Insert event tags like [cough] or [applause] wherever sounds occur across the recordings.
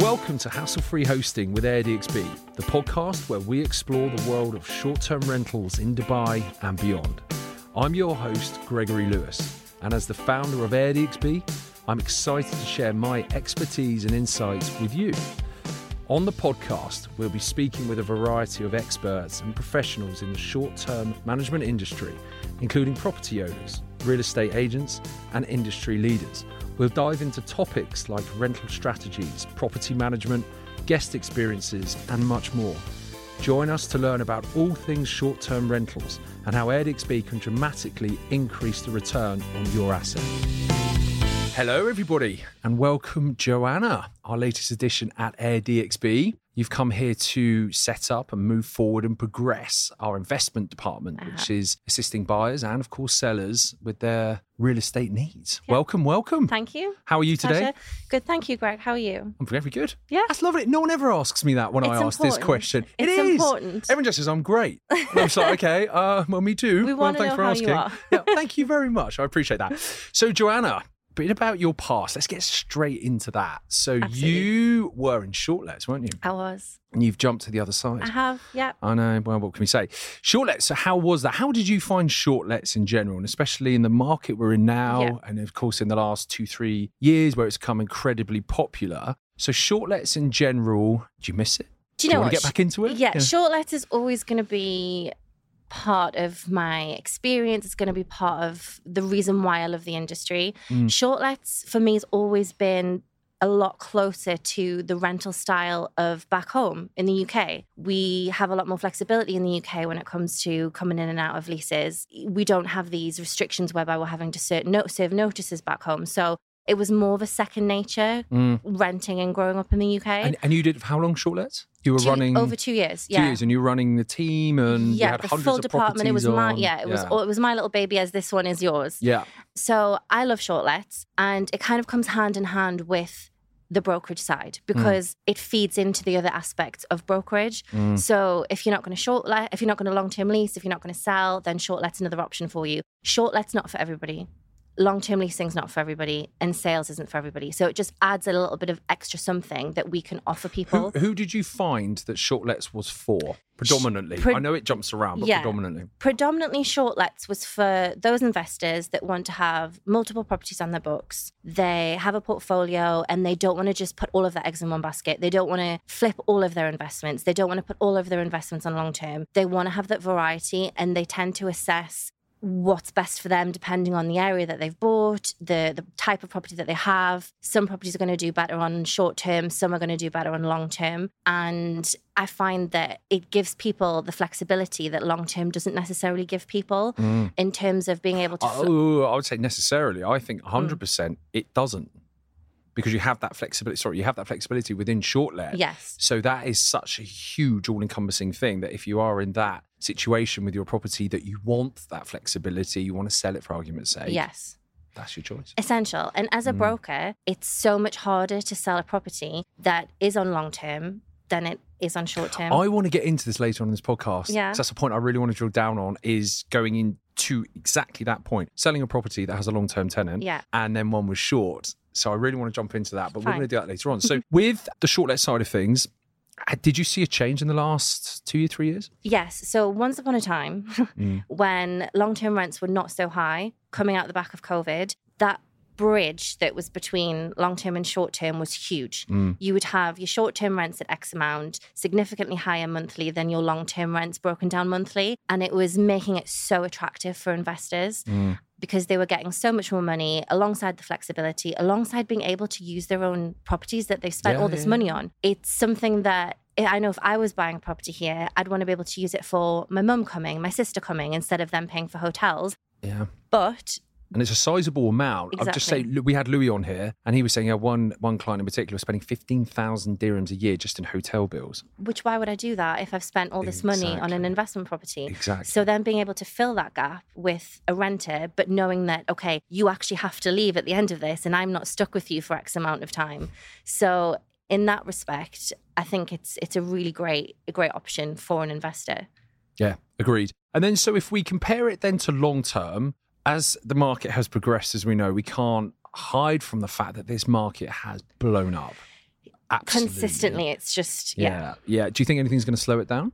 Welcome to Hassle Free Hosting with AirDXB, the podcast where we explore the world of short term rentals in Dubai and beyond. I'm your host, Gregory Lewis, and as the founder of AirDXB, I'm excited to share my expertise and insights with you. On the podcast, we'll be speaking with a variety of experts and professionals in the short term management industry, including property owners, real estate agents, and industry leaders. We'll dive into topics like rental strategies, property management, guest experiences, and much more. Join us to learn about all things short term rentals and how AirDXB can dramatically increase the return on your asset. Hello, everybody, and welcome, Joanna, our latest edition at AirDXB. You've come here to set up and move forward and progress our investment department, Uh-huh. which is assisting buyers and, of course, sellers with their real estate needs. Welcome, welcome. Thank you. How are you today? Pleasure. Good, thank you, Greg. How are you? I'm very good. Yeah. That's lovely. No one ever asks me that when I It's ask this question. It It's important. Everyone just says I'm great. And I'm just like, okay, uh, well, me too. [laughs] We well, wanna thanks know for how asking. you are. yeah, thank you very much. I appreciate that. So, Joanna, bit about your past. Let's get straight into that. So, Absolutely. you were in shortlets, weren't you? I was. And you've jumped to the other side. I have. Yeah. I know. Well, what can we say? Shortlets. So, how was that? How did you find shortlets in general, and especially in the market we're in now, Yeah. and of course in the last two, three years where it's become incredibly popular? So, shortlets in general, do you miss it? Do you know want what? to get back into it? Yeah, short is always going to be part of my experience. It's going to be part of the reason why I love the industry. Mm. Short lets for me has always been a lot closer to the rental style of back home in the UK. We have a lot more flexibility in the UK when it comes to coming in and out of leases. We don't have these restrictions whereby we're having to serve notices back home. So it was more of a second nature Mm. renting and growing up in the UK. And, and you did how long shortlets? You were Two- running over two years. yeah. two years, and you were running the team, and you yeah, had the hundreds full of department. It was properties my yeah, it was yeah. oh, it was my little baby as this one is yours. yeah. So I love shortlets, and it kind of comes hand in hand with the brokerage side because it feeds into the other aspects of brokerage. Mm. So if you're not going to shortlet, if you're not going to long term lease, if you're not going to sell, then shortlet's another option for you. Shortlet's not for everybody. Long term leasing's not for everybody, and sales isn't for everybody. So it just adds a little bit of extra something that we can offer people. Who, who did you find that shortlets was for predominantly? pre- I know it jumps around, but Yeah. predominantly. predominantly shortlets was for those investors that want to have multiple properties on their books. They have a portfolio and they don't want to just put all of their eggs in one basket. They don't want to flip all of their investments. They don't want to put all of their investments on long term. They want to have that variety and they tend to assess what's best for them depending on the area that they've bought, the the type of property that they have. Some properties are going to do better on short term, some are going to do better on long term. And I find that it gives people the flexibility that long term doesn't necessarily give people Mm. in terms of being able to fl- Oh, I would say necessarily. I think Mm. 100% it doesn't because you have that flexibility. Sorry, you have that flexibility within short shortlet. Yes. So that is such a huge, all-encompassing thing that if you are in that situation with your property that you want that flexibility, you want to sell it for argument's sake. Yes. That's your choice. Essential. And as a Mm. broker, it's so much harder to sell a property that is on long term than it is on short term. I want to get into this later on in this podcast. Yeah. That's the point I really want to drill down on is going into exactly that point. Selling a property that has a long-term tenant Yeah. and then one was short. So I really want to jump into that, but we're going to do that later on. So [laughs] with the shortlet side of things, uh, did you see a change in the last two, or three years? Yes. So once upon a time, [laughs] Mm. when long term rents were not so high, coming out the back of COVID, that bridge that was between long term and short term was huge. Mm. You would have your short term rents at X amount, significantly higher monthly than your long term rents broken down monthly. And it was making it so attractive for investors Mm. Because they were getting so much more money alongside the flexibility, alongside being able to use their own properties that they've spent Yeah, all this yeah, money on. It's something that eh, I know if I was buying a property here, I'd want to be able to use it for my mum coming, my sister coming, instead of them paying for hotels. Yeah. But And it's a sizable amount. I'll just say we had Louis on here, and he was saying, yeah, one one client in particular was spending fifteen thousand dirhams a year just in hotel bills. which why would I do that if I've spent all this money on an investment property? Exactly. So then being able to fill that gap with a renter, but knowing that, okay, you actually have to leave at the end of this and I'm not stuck with you for X amount of time. So in that respect, I think it's it's a really great a great option for an investor. Yeah, agreed. And then, so if we compare it then to long term, as the market has progressed, as we know, we can't hide from the fact that this market has blown up. Absolutely. consistently. It's just yeah. Yeah. Yeah. Do you think anything's going to slow it down?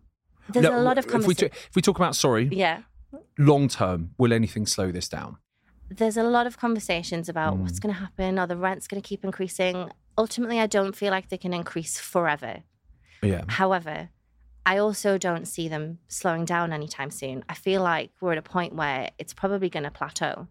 There's No, a lot of if we, conversation. t- if we talk about sorry, yeah. long term, will anything slow this down? there's a lot of conversations about what's Mm. going to happen. Are the rents going to keep increasing? Ultimately, I don't feel like they can increase forever. Yeah. However, I also don't see them slowing down anytime soon. I feel like we're at a point where it's probably going to plateau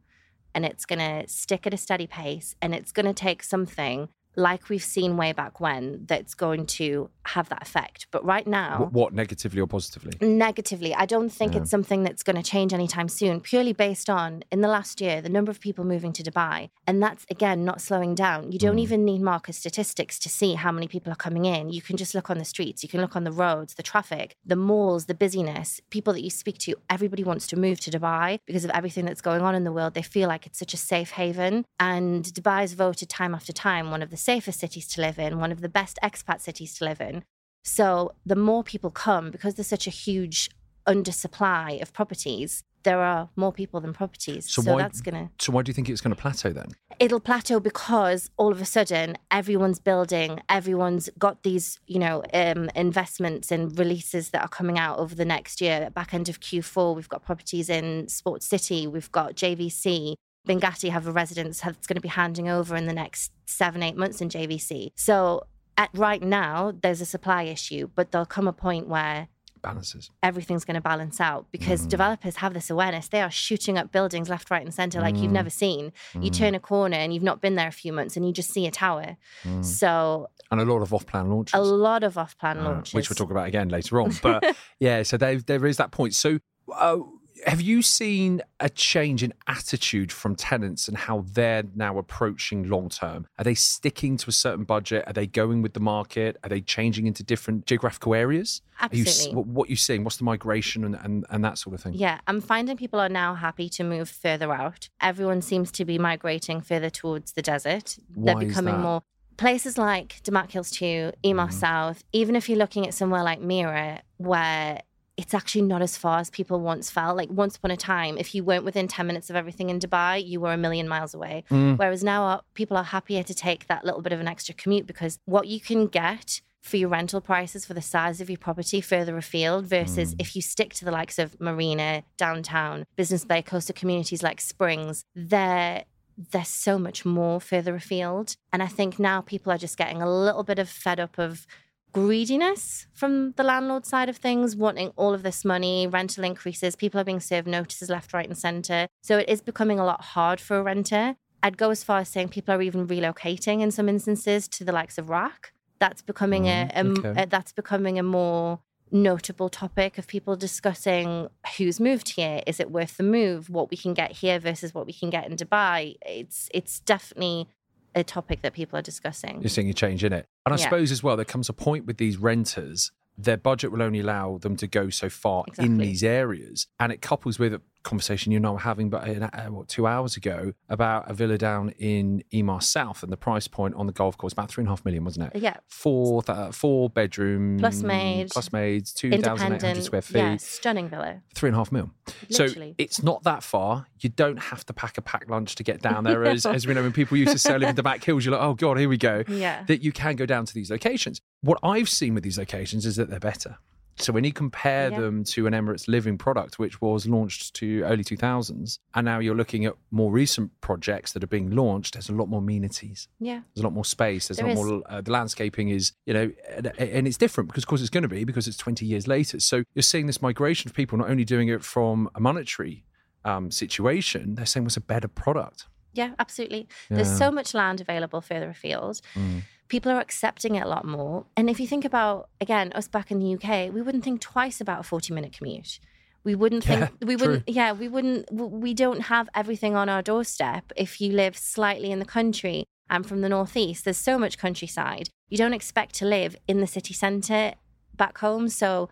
and it's going to stick at a steady pace and it's going to take something like we've seen way back when that's going to have that effect. But right now, What, what negatively or positively? negatively. I don't think Yeah. it's something that's going to change anytime soon, purely based on in the last year, the number of people moving to Dubai. And that's, again, not slowing down. You don't Mm. even need market statistics to see how many people are coming in. You can just look on the streets, you can look on the roads, the traffic, the malls, the busyness. People that you speak to, everybody wants to move to Dubai because of everything that's going on in the world. They feel like it's such a safe haven. And Dubai is voted time after time one of the safest cities to live in, one of the best expat cities to live in. So the more people come, because there's such a huge undersupply of properties, there are more people than properties. So So, why- that's gonna So why do you think it's going to plateau then? it'll plateau because all of a sudden everyone's building, everyone's got these, you know, um, investments and releases that are coming out over the next year. Back end of Q4, we've got properties in Sports City, we've got JVC. Binghatti have a residence that's going to be handing over in the next seven, eight months in JVC. So at right now, there's a supply issue, but there'll come a point where Balances. everything's going to balance out because Mm. developers have this awareness. They are shooting up buildings left, right, and center like you've Mm. never seen. You Mm, turn a corner and you've not been there a few months and you just see a tower. mm. So And a lot of off-plan launches. a lot of off-plan Uh, launches, which we'll talk about again later on. But [laughs] yeah, so there, there is that point. So, uh, have you seen a change in attitude from tenants and how they're now approaching long term? Are they sticking to a certain budget? Are they going with the market? Are they changing into different geographical areas? Are you, Absolutely. what, what you seeing? What's the migration and, and, and that sort of thing? Yeah, I'm finding people are now happy to move further out. Everyone seems to be migrating further towards the desert. Why They're becoming more places like Damac Hills 2, Emaar Mhm. South, even if you're looking at somewhere like Mira, where it's actually not as far as people once felt. Like once upon a time, if you weren't within 10 minutes of everything in Dubai, you were a million miles away. Mm. Whereas now uh, people are happier to take that little bit of an extra commute because what you can get for your rental prices for the size of your property further afield versus Mm. if you stick to the likes of Marina, downtown, Business Bay, coastal communities like Springs, they're they're so much more further afield. And I think now people are just getting a little bit of fed up of greediness from the landlord side of things, wanting all of this money, rental increases. People are being served notices left, right, and centre. So it is becoming a lot hard for a renter. I'd go as far as saying people are even relocating in some instances to the likes of RAK. That's becoming a, a, Mm, okay. a that's becoming a more notable topic of people discussing who's moved here. Is it worth the move? What we can get here versus what we can get in Dubai. It's it's definitely a topic that people are discussing. You're seeing a change in it. And I Yeah. suppose as well, there comes a point with these renters, their budget will only allow them to go so far in these areas. And it couples with conversation you know having but uh, uh, what two hours ago about a villa down in Emaar South and the price point on the golf course about three and a half million, wasn't it? Yeah, Four th- four bedroom Plus maid, plus maids, two thousand eight hundred square feet, Yeah, stunning villa. three and a half mil. Literally. So it's not that far. You don't have to pack a packed lunch to get [laughs] down there. As, as we know, when people used to say live in the back [laughs] hills, you're like, oh God, here we go. yeah. That you can go down to these locations. What I've seen with these locations is that they're better. So when you compare Yeah. them to an Emirates Living product, which was launched to early 2000s, and now you're looking at more recent projects that are being launched, there's a lot more amenities. Yeah. There's a lot more space. There's There a lot is. more. Uh, the landscaping is, you know, and, and it's different because, of course, it's going to be because it's 20 years later. So you're seeing this migration of people not only doing it from a monetary um, situation, they're saying what's a better product. Yeah, absolutely. There's so much land available further afield. Mm. People are accepting it a lot more. And if you think about, again, us back in the UK, we wouldn't think twice about a 40 minute commute. We wouldn't think, Yeah, we wouldn't, yeah, we wouldn't, we don't have everything on our doorstep. If you live slightly in the country, I'm from the Northeast, there's so much countryside. You don't expect to live in the city centre back home. So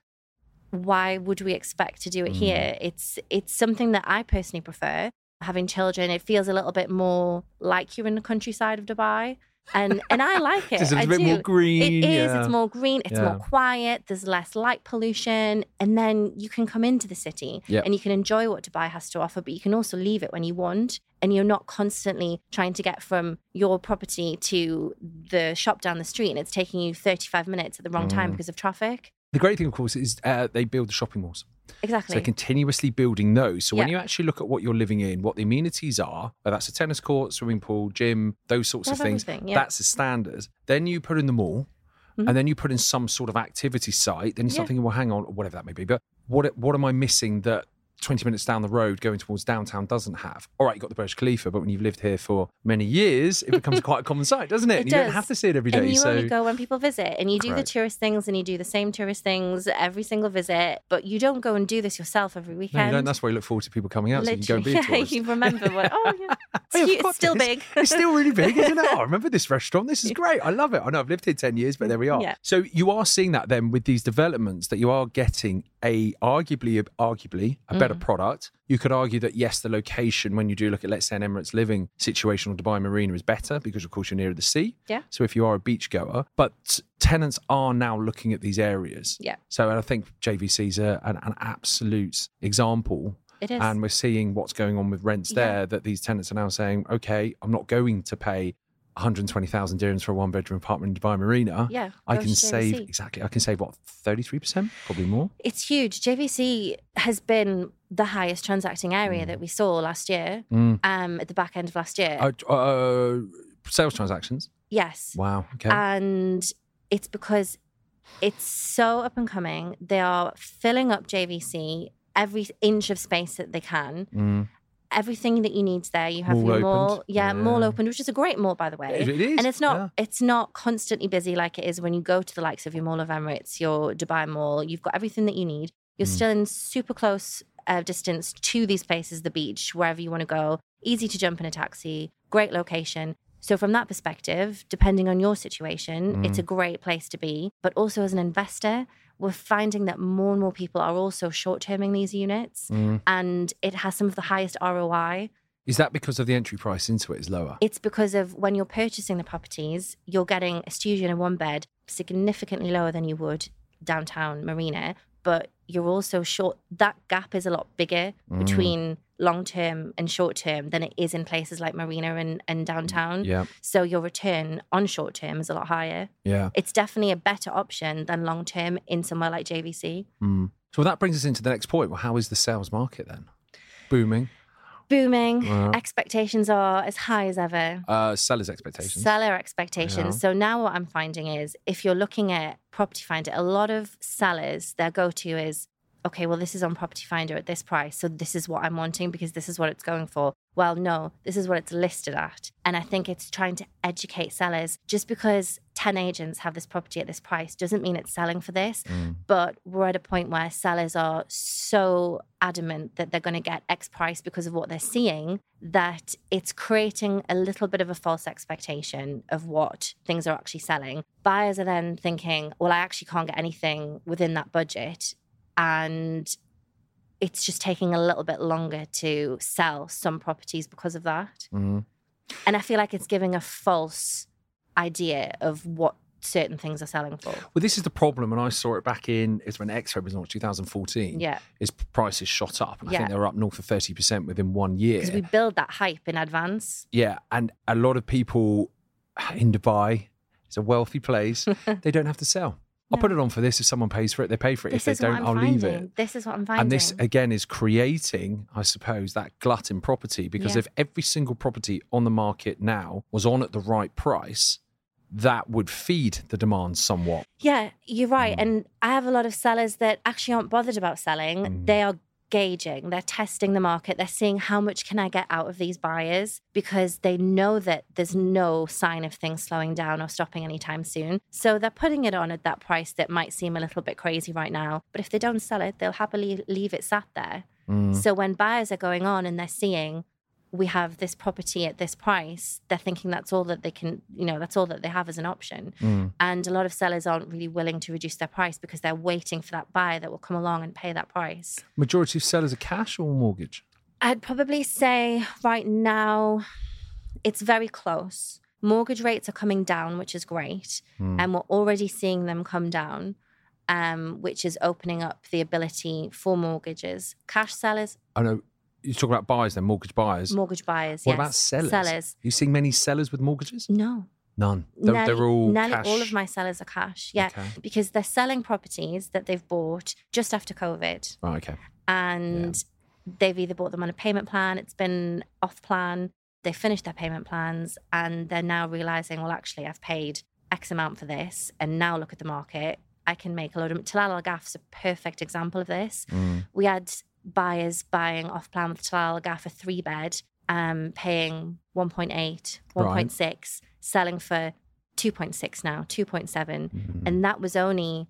why would we expect to do it Mm. here? It's it's something that I personally prefer. Having children, it feels a little bit more like you're in the countryside of Dubai. And and I like [laughs] it. Just a bit more green. It is. yeah. It's more green. It's Yeah. more quiet. There's less light pollution, and then you can come into the city Yep. and you can enjoy what Dubai has to offer. But you can also leave it when you want, and you're not constantly trying to get from your property to the shop down the street, and it's taking you 35 minutes at the wrong time Mm. because of traffic. The great thing, of course, is uh, they build the shopping malls. Exactly. So continuously building those. So when Yeah. you actually look at what you're living in, what the amenities are, whether that's a tennis court, swimming pool, gym, those sorts They of things, yeah. that's the standard. Then you put in the mall, Mhm. and then you put in some sort of activity site. Then you start Yeah. thinking, well, hang on, whatever that may be. But what what am I missing that 20 minutes down the road going towards downtown doesn't have? All right, you've got the Burj Khalifa, but when you've lived here for many years, it becomes [laughs] quite a common sight, doesn't it? It you don't have to see it every day. and you so only go when people visit, and you do Correct. the tourist things, and you do the same tourist things every single visit. But you don't go and do this yourself every no, weekend. you don't. That's why you look forward to people coming out so you can go and be a [laughs] tourist. yeah, you remember what? [laughs] Oh, yeah, it's, cute, it's still this. big. it's still really big, isn't it? Oh, I remember this restaurant. This is great. I love it. I know I've lived here 10 years, but there we are. Yeah. So you are seeing that then with these developments that you are getting a arguably arguably a mm-hmm. better Mm. product. You could argue that yes, the location when you do look at let's say an Emirates living situation or Dubai Marina is better because of course you're nearer the sea. Yeah. So if you are a beach goer, but tenants are now looking at these areas. Yeah. So and I think JVC's a, an, an absolute example It is. and we're seeing what's going on with rents Yeah. there that these tenants are now saying okay i'm not going to pay 120,000 dirhams for a one bedroom apartment in Dubai Marina yeah, I can save exactly I can save what 33% probably more It's huge. JVC has been the highest transacting area that we saw last year. Mm. Um, at the back end of last year. uh, uh, sales transactions yes. wow okay and it's because it's so up and coming. They are filling up JVC every inch of space that they can. Mm. Everything that you need's there. You have Mall your mall, yeah, mall Yeah. opened, which is a great mall, by the way. it it is and it's not yeah. it's not constantly busy like it is when you go to the likes of your Mall of Emirates, your Dubai Mall. You've got everything that you need. You're Mm. still in super close uh, distance to these places, the beach, wherever you want to go. Easy to jump in a taxi. Great location. So from that perspective, depending on your situation, it's a great place to be. But also as an investor, we're finding that more and more people are also short-terming these units, Mm. and it has some of the highest ROI. is that because of the entry price into it is lower It's because of when you're purchasing the properties, you're getting a studio and a one bed significantly lower than you would downtown Marina, but you're also short. That gap is a lot bigger Mm. between long term and short term than it is in places like Marina and, and downtown. yeah So your return on short term is a lot higher. yeah It's definitely a better option than long term in somewhere like JVC. Mm. so that brings us into the next point well how is the sales market then booming Booming. Wow. Expectations are as high as ever. uh sellers expectations Seller expectations. Yeah. So now what I'm finding is if you're looking at Property Finder, a lot of sellers, their go to is, okay, well, this is on Property Finder at this price. So this is what I'm wanting because this is what it's going for. Well, no, this is what it's listed at. And I think it's trying to educate sellers. Just because 10 agents have this property at this price doesn't mean it's selling for this. Mm. But we're at a point where sellers are so adamant that they're going to get X price because of what they're seeing that it's creating a little bit of a false expectation of what things are actually selling. Buyers are then thinking, well, I actually can't get anything within that budget. And it's just taking a little bit longer to sell some properties because of that. Mm. And I feel like it's giving a false idea of what certain things are selling for. Well, this is the problem, and I saw it back in it's when X was launched, 2014. Yeah. is prices shot up, and I think they were up north of 30 percent within one year. Because we build that hype in advance. Yeah, and a lot of people in Dubai, it's a wealthy place, [laughs] they don't have to sell. I'll put it on for this. If someone pays for it, they pay for it. This if they don't, I'll finding. leave it. This is what I'm finding. And this again is creating, I suppose, that glut in property because Yeah. if every single property on the market now was on at the right price, that would feed the demand somewhat. Yeah, you're right. Mm. And I have a lot of sellers that actually aren't bothered about selling. Mm. They are gauging, they're testing the market, they're seeing how much can I get out of these buyers because they know that there's no sign of things slowing down or stopping anytime soon. So they're putting it on at that price that might seem a little bit crazy right now. But if they don't sell it, they'll happily leave it sat there. Mm. So when buyers are going on and they're seeing we have this property at this price, they're thinking that's all that they can, you know, that's all that they have as an option. Mm. And a lot of sellers aren't really willing to reduce their price because they're waiting for that buyer that will come along and pay that price. Majority of sellers are cash or mortgage. I'd probably say right now it's very close. Mortgage rates are coming down, which is great. Mm. And we're already seeing them come down, um, which is opening up the ability for mortgages. Cash sellers, I know you talk about buyers, then mortgage buyers. mortgage buyers. what yes. about sellers? Sellers. You seeing many sellers with mortgages? No. None. They're, nearly, they're all nearly cash. all of my sellers are cash. Yeah. Okay. Because they're selling properties that they've bought just after COVID. Right. Okay. and they've either bought them on a payment plan, it's been off plan, they finished their payment plans, and they're now realizing, well, actually, I've paid X amount for this, and now look at the market. I can make a load of. Tilal Al Ghaf's a perfect example of this. Mm. We had buyers buying off plan with Tilal Al Ghaf a three bed, um, paying 1.8, 1.6, selling for 2.6 now, 2.7. Mhm. And that was only,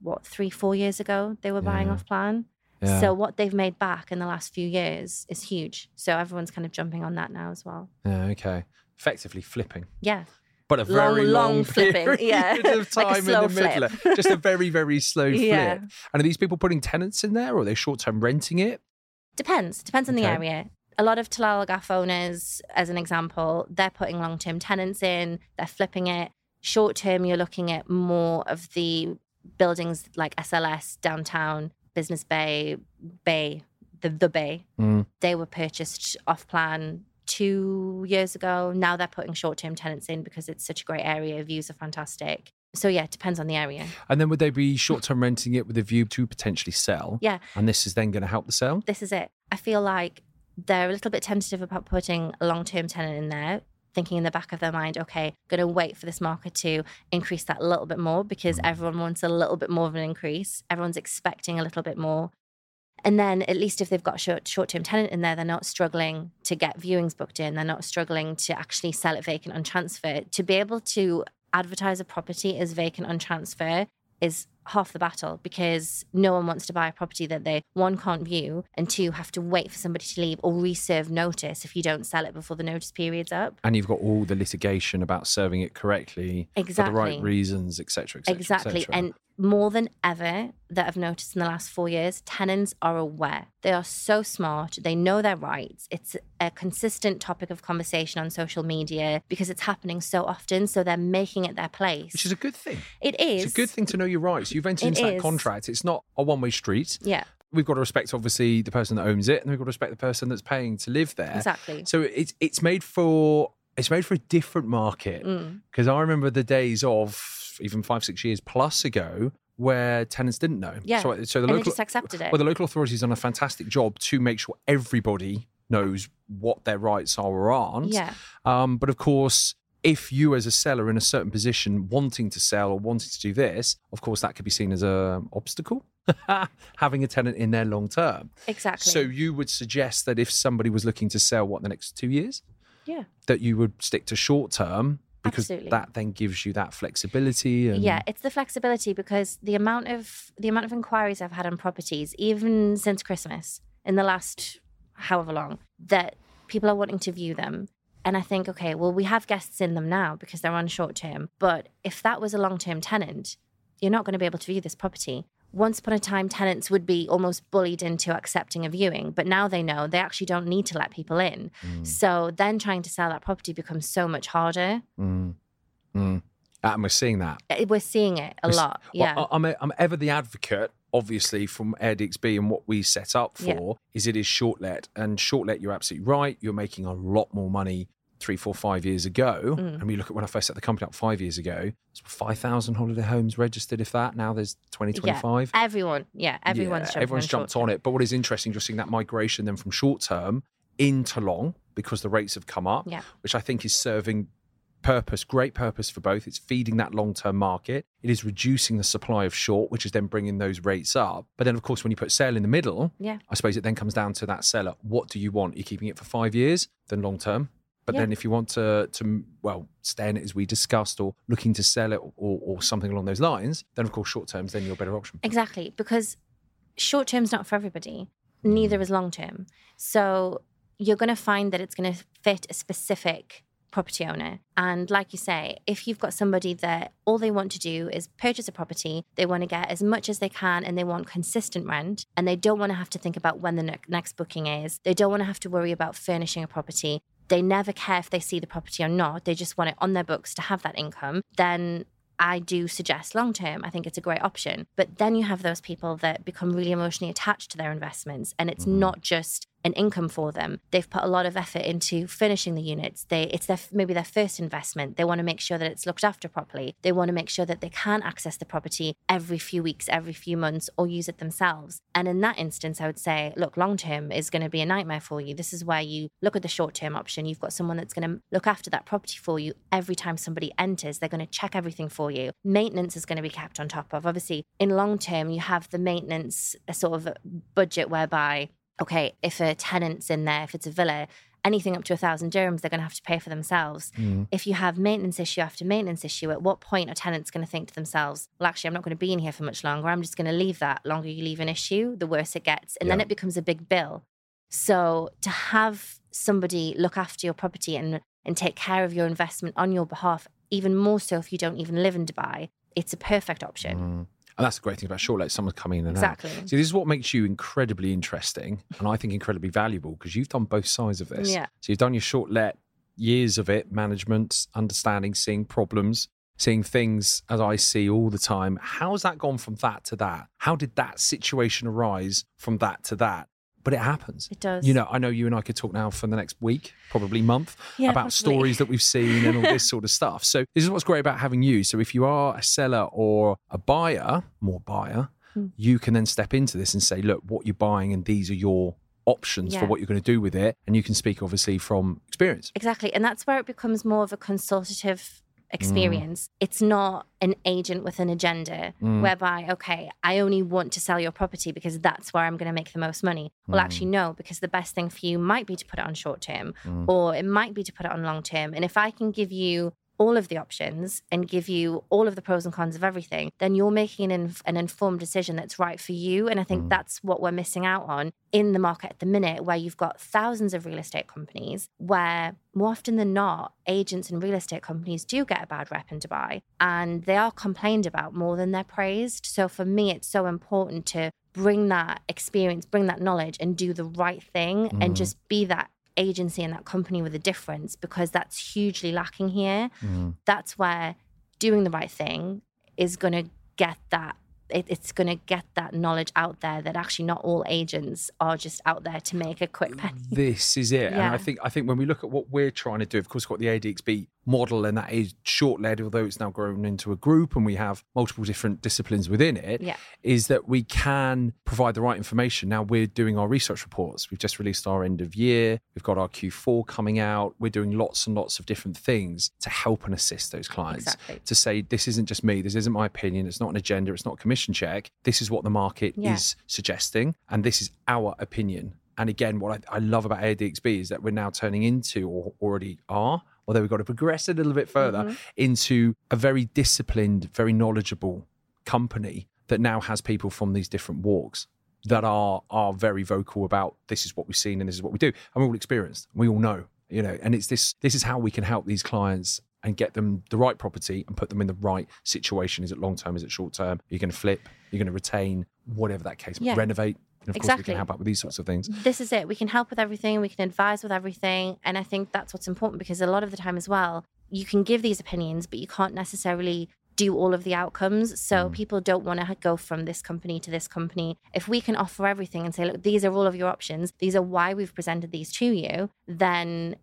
what, three, four years ago they were buying Yeah. off plan. Yeah. So what they've made back in the last few years is huge. So everyone's kind of jumping on that now as well. yeah. Okay. Effectively flipping. Yeah. But a very long long, flipping, period [laughs] yeah. of Like a time slow in the middle. flip. [laughs] Just a very, very slow [laughs] flip. Yeah. And are these people putting tenants in there or are they short term renting it? Depends. Depends on the area. A lot of Tilal Ghaf owners, as an example, they're putting long term tenants in, they're flipping it. Short term, you're looking at more of the buildings like SLS, downtown, Business Bay, Bay, the, the Bay. Mm. They were purchased off plan two years ago. Now they're putting short term tenants in because it's such a great area. Views are fantastic. So, yeah, it depends on the area. And then would they be short term renting it with a view to potentially sell? Yeah. And this is then going to help the sale? this is it. I feel like they're a little bit tentative about putting a long term tenant in there, thinking in the back of their mind, okay, going to wait for this market to increase that a little bit more because mm. everyone wants a little bit more of an increase. Everyone's expecting a little bit more. And then at least if they've got a short short term tenant in there, they're not struggling to get viewings booked in. They're not struggling to actually sell it vacant on transfer. To be able to advertise a property as vacant on transfer is half the battle because no one wants to buy a property that they one can't view and two have to wait for somebody to leave or reserve notice if you don't sell it before the notice period's up. And you've got all the litigation about serving it correctly for the right Exactly. reasons, etc. etc. Exactly. And more than ever that I've noticed in the last four years, tenants are aware. They are so smart. They know their rights. It's a consistent topic of conversation on social media because it's happening so often. So they're making it their place. which is a good thing. it is. It's a good thing to know your rights. You've entered It into that contract. It's not a one way street. Yeah, We've got to respect, obviously, the person that owns it, and we've got to respect the person that's paying to live there. exactly. So it's it's made for it's made for a different market Mm. because I remember the days of even five six years plus ago where tenants didn't know. Yeah. So, so the and they local just accepted it. well the local authorities done a fantastic job to make sure everybody knows what their rights are or aren't. yeah. Um, but of course, if you as a seller in a certain position wanting to sell or wanting to do this, of course that could be seen as a obstacle. [laughs] Having a tenant in there long term. Exactly. So you would suggest that if somebody was looking to sell what the next two years, yeah. that you would stick to short term because Absolutely. that then gives you that flexibility and Yeah, it's the flexibility because the amount of the amount of inquiries I've had on properties, even since Christmas, in the last however long, that people are wanting to view them. And I think, okay, well, we have guests in them now because they're on short term. But if that was a long term tenant, you're not going to be able to view this property. Once upon a time, tenants would be almost bullied into accepting a viewing, but now they know they actually don't need to let people in. Mm, So then trying to sell that property becomes so much harder. mm, mm. and we're seeing that. Uh, We're seeing it a We're lot. Well, Yeah. I'm, a, I'm ever the advocate, obviously, from AirDXB and what we set up for Yeah. is it is short let. And short let, you're absolutely right. You're making a lot more money three, four, five years ago. Mm. And we look at when I first set the company up five years ago, there's 5,000 holiday homes registered, if that. Now there's 20, 25. Everyone, yeah, everyone's Yeah, everyone's jumped on it. But what is interesting, just seeing that migration then from short term into long because the rates have come up, Yeah. which I think is serving purpose, great purpose for both. It's feeding that long term market. It is reducing the supply of short, which is then bringing those rates up. But then, of course, when you put sale in the middle, Yeah. I suppose it then comes down to that seller. What do you want? You're keeping it for five years, then long term. But Yeah. then if you want to, to well, stay in it as we discussed, or looking to sell it, or, or something along those lines, then of course short term's then your better option. Exactly, because short term's not for everybody. Neither mm. is long term. So you're going to find that it's going to fit a specific property owner. And like you say, if you've got somebody that all they want to do is purchase a property, they want to get as much as they can and they want consistent rent and they don't want to have to think about when the ne- next booking is. They don't want to have to worry about furnishing a property. They never care if they see the property or not, they just want it on their books to have that income, then I do suggest long term. I think it's a great option. But then you have those people that become really emotionally attached to their investments. And it's Mhm. not just an income for them. They've put a lot of effort into finishing the units. They it's their maybe their first investment. They want to make sure that it's looked after properly. They want to make sure that they can access the property every few weeks, every few months, or use it themselves. And in that instance, I would say, look, long term is going to be a nightmare for you. This is where you look at the short term option. You've got someone that's going to look after that property for you every time somebody enters. They're going to check everything for you. Maintenance is going to be kept on top of. Obviously, in long term, you have the maintenance a sort of budget whereby okay, if a tenant's in there, if it's a villa, anything up to a thousand dirhams, they're going to have to pay for themselves. Mm. If you have maintenance issue after maintenance issue, at what point are tenants going to think to themselves, well, actually, I'm not going to be in here for much longer. I'm just going to leave that. Longer you leave an issue, the worse it gets. And then it becomes a big bill. So to have somebody look after your property and, and take care of your investment on your behalf, even more so if you don't even live in Dubai, it's a perfect option. Mm. And that's the great thing about short let. Someone's coming in and out. Exactly. See, this is what makes you incredibly interesting and I think incredibly valuable because you've done both sides of this. Yeah. So you've done your short let, years of it, management, understanding, seeing problems, seeing things as I see all the time. How's that gone from that to that? How did that situation arise from that to that? But it happens. It does. You know, I know you and I could talk now for the next week, probably month, Yeah, about possibly. stories that we've seen and all this sort of stuff. So this is what's great about having you. So if you are a seller or a buyer, more buyer, Hmm. you can then step into this and say, look, what you're buying and these are your options for what you're going to do with it. And you can speak obviously from experience. Exactly. And that's where it becomes more of a consultative Mm. experience. It's not an agent with an agenda Mm. whereby, okay, I only want to sell your property because that's where I'm going to make the most money. Well, Mm. actually, no, because the best thing for you might be to put it on short term Mm. or it might be to put it on long term. And if I can give you all of the options and give you all of the pros and cons of everything, then you're making an, inf- an informed decision that's right for you. And I think Mm. that's what we're missing out on in the market at the minute, where you've got thousands of real estate companies where more often than not, agents and real estate companies do get a bad rep in Dubai and they are complained about more than they're praised. So for me, it's so important to bring that experience, bring that knowledge and do the right thing Mm. and just be that agency and that company with a difference because that's hugely lacking here. Mm. That's where doing the right thing is going to get that. It, it's going to get that knowledge out there that actually not all agents are just out there to make a quick penny. This is it. And I think I think when we look at what we're trying to do, of course, we've got the ADXB model, and that is short let, although it's now grown into a group and we have multiple different disciplines within it. Yeah. Is that we can provide the right information. Now we're doing our research reports. We've just released our end of year. We've got our Q4 coming out. We're doing lots and lots of different things to help and assist those clients Exactly. to say this isn't just me. This isn't my opinion. It's not an agenda. It's not a commission check. This is what the market Yeah. is suggesting, and this is our opinion. And again, what I, I love about ADXB is that we're now turning into, or already are, although we've got to progress a little bit further, Mhm. into a very disciplined, very knowledgeable company that now has people from these different walks that are are very vocal about this is what we've seen and this is what we do. And we're all experienced. We all know, you know, and it's this this is how we can help these clients and get them the right property and put them in the right situation. Is it long term? Is it short term? You're you going to flip? You're going to retain whatever that case. Yeah. Renovate. And of course, we Exactly. can help out with these sorts of things. this is it. We can help with everything. We can advise with everything. And I think that's what's important because a lot of the time as well, you can give these opinions, but you can't necessarily do all of the outcomes. So Mm. people don't want to go from this company to this company. If we can offer everything and say, look, these are all of your options, these are why we've presented these to you, then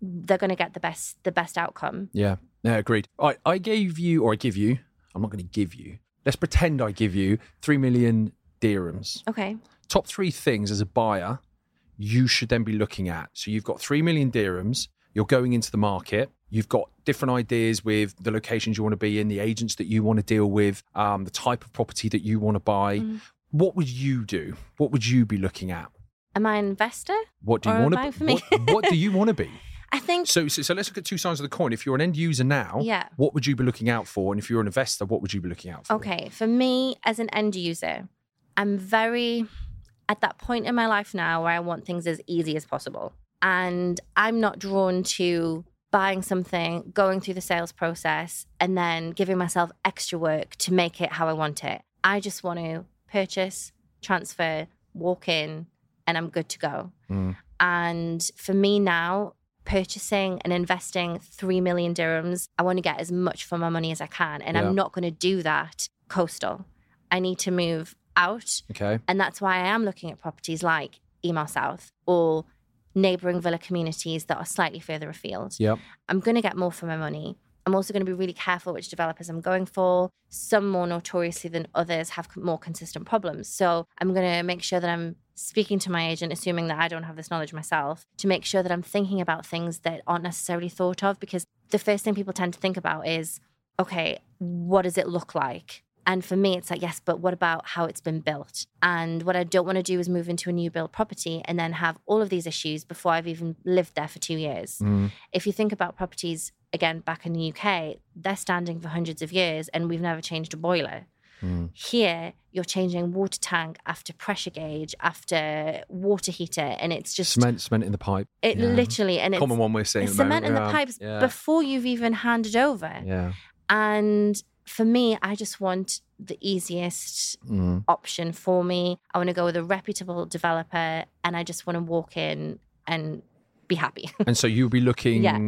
they're going to get the best the best outcome. Yeah, yeah, agreed. I, I gave you, or I give you, I'm not going to give you, let's pretend I give you 3 million dirhams. Okay. Top three things as a buyer you should then be looking at. So you've got 3 million dirhams, you're going into the market, you've got different ideas with the locations you want to be in, the agents that you want to deal with, um, the type of property that you want to buy. Mhm. What would you do? What would you be looking at? Am I an investor? What do you want to me? what, what do you want to be? [laughs] I think So, so, so let's look at two sides of the coin. If you're an end user now, Yeah. what would you be looking out for? And if you're an investor, what would you be looking out for? Okay, for me as an end user, I'm very at that point in my life now where I want things as easy as possible. And I'm not drawn to buying something, going through the sales process, and then giving myself extra work to make it how I want it. I just want to purchase, transfer, walk in, and I'm good to go. Mm. And for me now, purchasing and investing 3 million dirhams. I want to get as much for my money as I can. And Yeah. I'm not going to do that coastal. I need to move out. Okay. And that's why I am looking at properties like Emaar South or neighboring villa communities that are slightly further afield. Yep. I'm going to get more for my money. I'm also going to be really careful which developers I'm going for. Some more notoriously than others have more consistent problems. So I'm going to make sure that I'm speaking to my agent, assuming that I don't have this knowledge myself, to make sure that I'm thinking about things that aren't necessarily thought of. Because the first thing people tend to think about is, okay, what does it look like? And for me, it's like, yes, but what about how it's been built? And what I don't want to do is move into a new build property and then have all of these issues before I've even lived there for two years Mm. if you think about properties again back in the UK, they're standing for hundreds of years and we've never changed a boiler. Mm. Here, you're changing water tank after pressure gauge after water heater, and it's just Cement, cement in the pipe. it yeah. literally and Common it's one we're seeing. it's at the cement in moment, the pipes Yeah. before you've even handed over. yeah. And for me, I just want the easiest Mm. option for me. I want to go with a reputable developer, and I just want to walk in and be happy. [laughs] And so you'll be looking. yeah.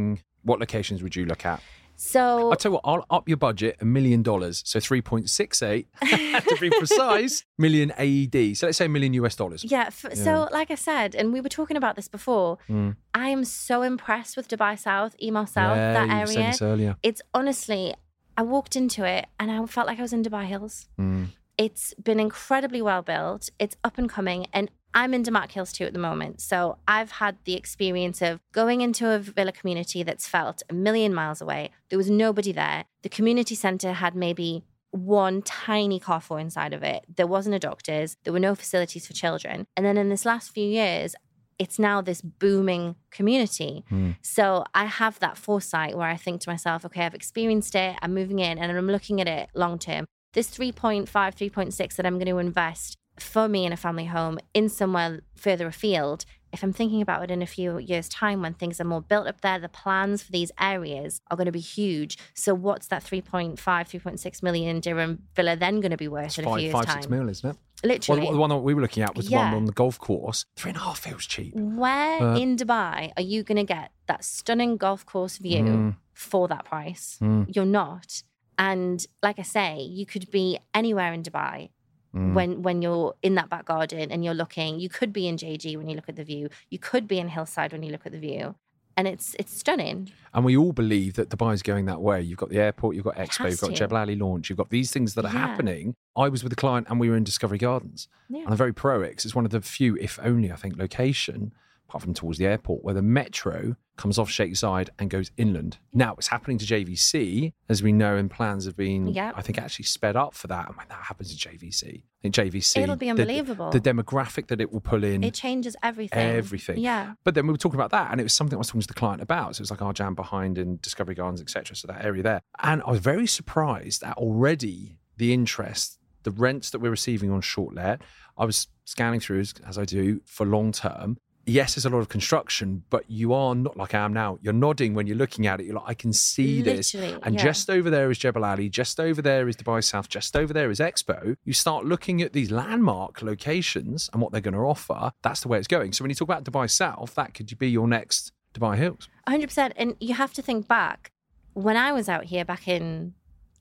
What locations would you look at? so I'll tell you what, I'll up your budget a million dollars. So 3.68 [laughs] to be precise, million AED. So let's say a million US dollars. Yeah, f- So, like I said, and we were talking about this before, Mm. I am so impressed with Dubai South, Emaar South, yeah, that you were saying area. this earlier. It's honestly, I walked into it and I felt like I was in Dubai Hills. Mm. It's been incredibly well built. It's up and coming. And I'm in Damac Hills 2 at the moment. So I've had the experience of going into a villa community that's felt a million miles away. There was nobody there. The community centre had maybe one tiny carrefour inside of it. There wasn't a doctor's. There were no facilities for children. And then in this last few years, it's now this booming community. Mm. So I have that foresight where I think to myself, okay, I've experienced it, I'm moving in and I'm looking at it long term. This 3.5, 3.6 that I'm going to invest for me in a family home in somewhere further afield, if I'm thinking about it in a few years' time when things are more built up there, the plans for these areas are going to be huge. So what's that 3.5, 3.6 million dirham villa then going to be worth It's in a few years' five, time? six mil, isn't it? Well, Literally. the, the one that we were looking at was the one on the golf course. Three and a half feels cheap. Where Uh, in Dubai are you going to get that stunning golf course view Mm. for that price? Mm. You're not. And like I say, you could be anywhere in Dubai Mm. when when you're in that back garden and you're looking. You could be in JG when you look at the view. You could be in Hillside when you look at the view. And it's it's stunning. And we all believe that Dubai's going that way. You've got the airport, you've got Expo, you've got to. Jebel Ali launch, you've got these things that are Yeah. happening. I was with a client and we were in Discovery Gardens. Yeah. And I'm very pro it's one of the few, if only, I think, location, apart from towards the airport, where the metro comes off Zayed and goes inland. Now, it's happening to JVC, as we know, and plans have been, Yeah. I think, actually sped up for that. And when that happens to JVC, I think JVC, It'll be unbelievable. The, demographic that it will pull in. It changes everything. Everything. Yeah. But then we were talking about that, and it was something I was talking to the client about. So it was like our jam behind in Discovery Gardens, etc. So that area there, and I was very surprised at already the interest, the rents that we're receiving on short let. I was scanning through as, as I do for long term. Yes, there's a lot of construction, but you are not like I am now. You're nodding when you're looking at it. You're like, I can see this. And yeah. just over there is Jebel Ali, just over there is Dubai South, just over there is Expo. You start looking at these landmark locations and what they're going to offer. That's the way it's going. So when you talk about Dubai South, that could be your next Dubai Hills. 100%. And you have to think back when I was out here back in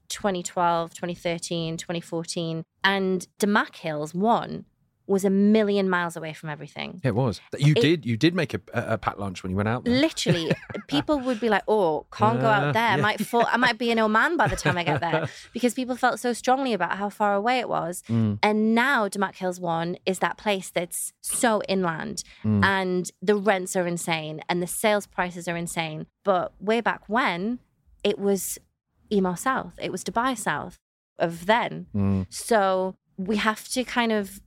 2012, 2013, 2014, and Damac Hills, one, was a million miles away from everything. It was. You It- did. You did make a, a, a packed lunch when you went out. There. Literally, [laughs] people would be like, "Oh, can't go Uh, out there. I yeah. might fall. I might be in Oman by the time I get there," [laughs] because people felt so strongly about how far away it was. Mm. And now Damac Hills One is that place that's so inland, Mm. and the rents are insane, and the sales prices are insane. But way back when, it was Emaar South. It was Dubai South of then. Mm. So we have to kind of,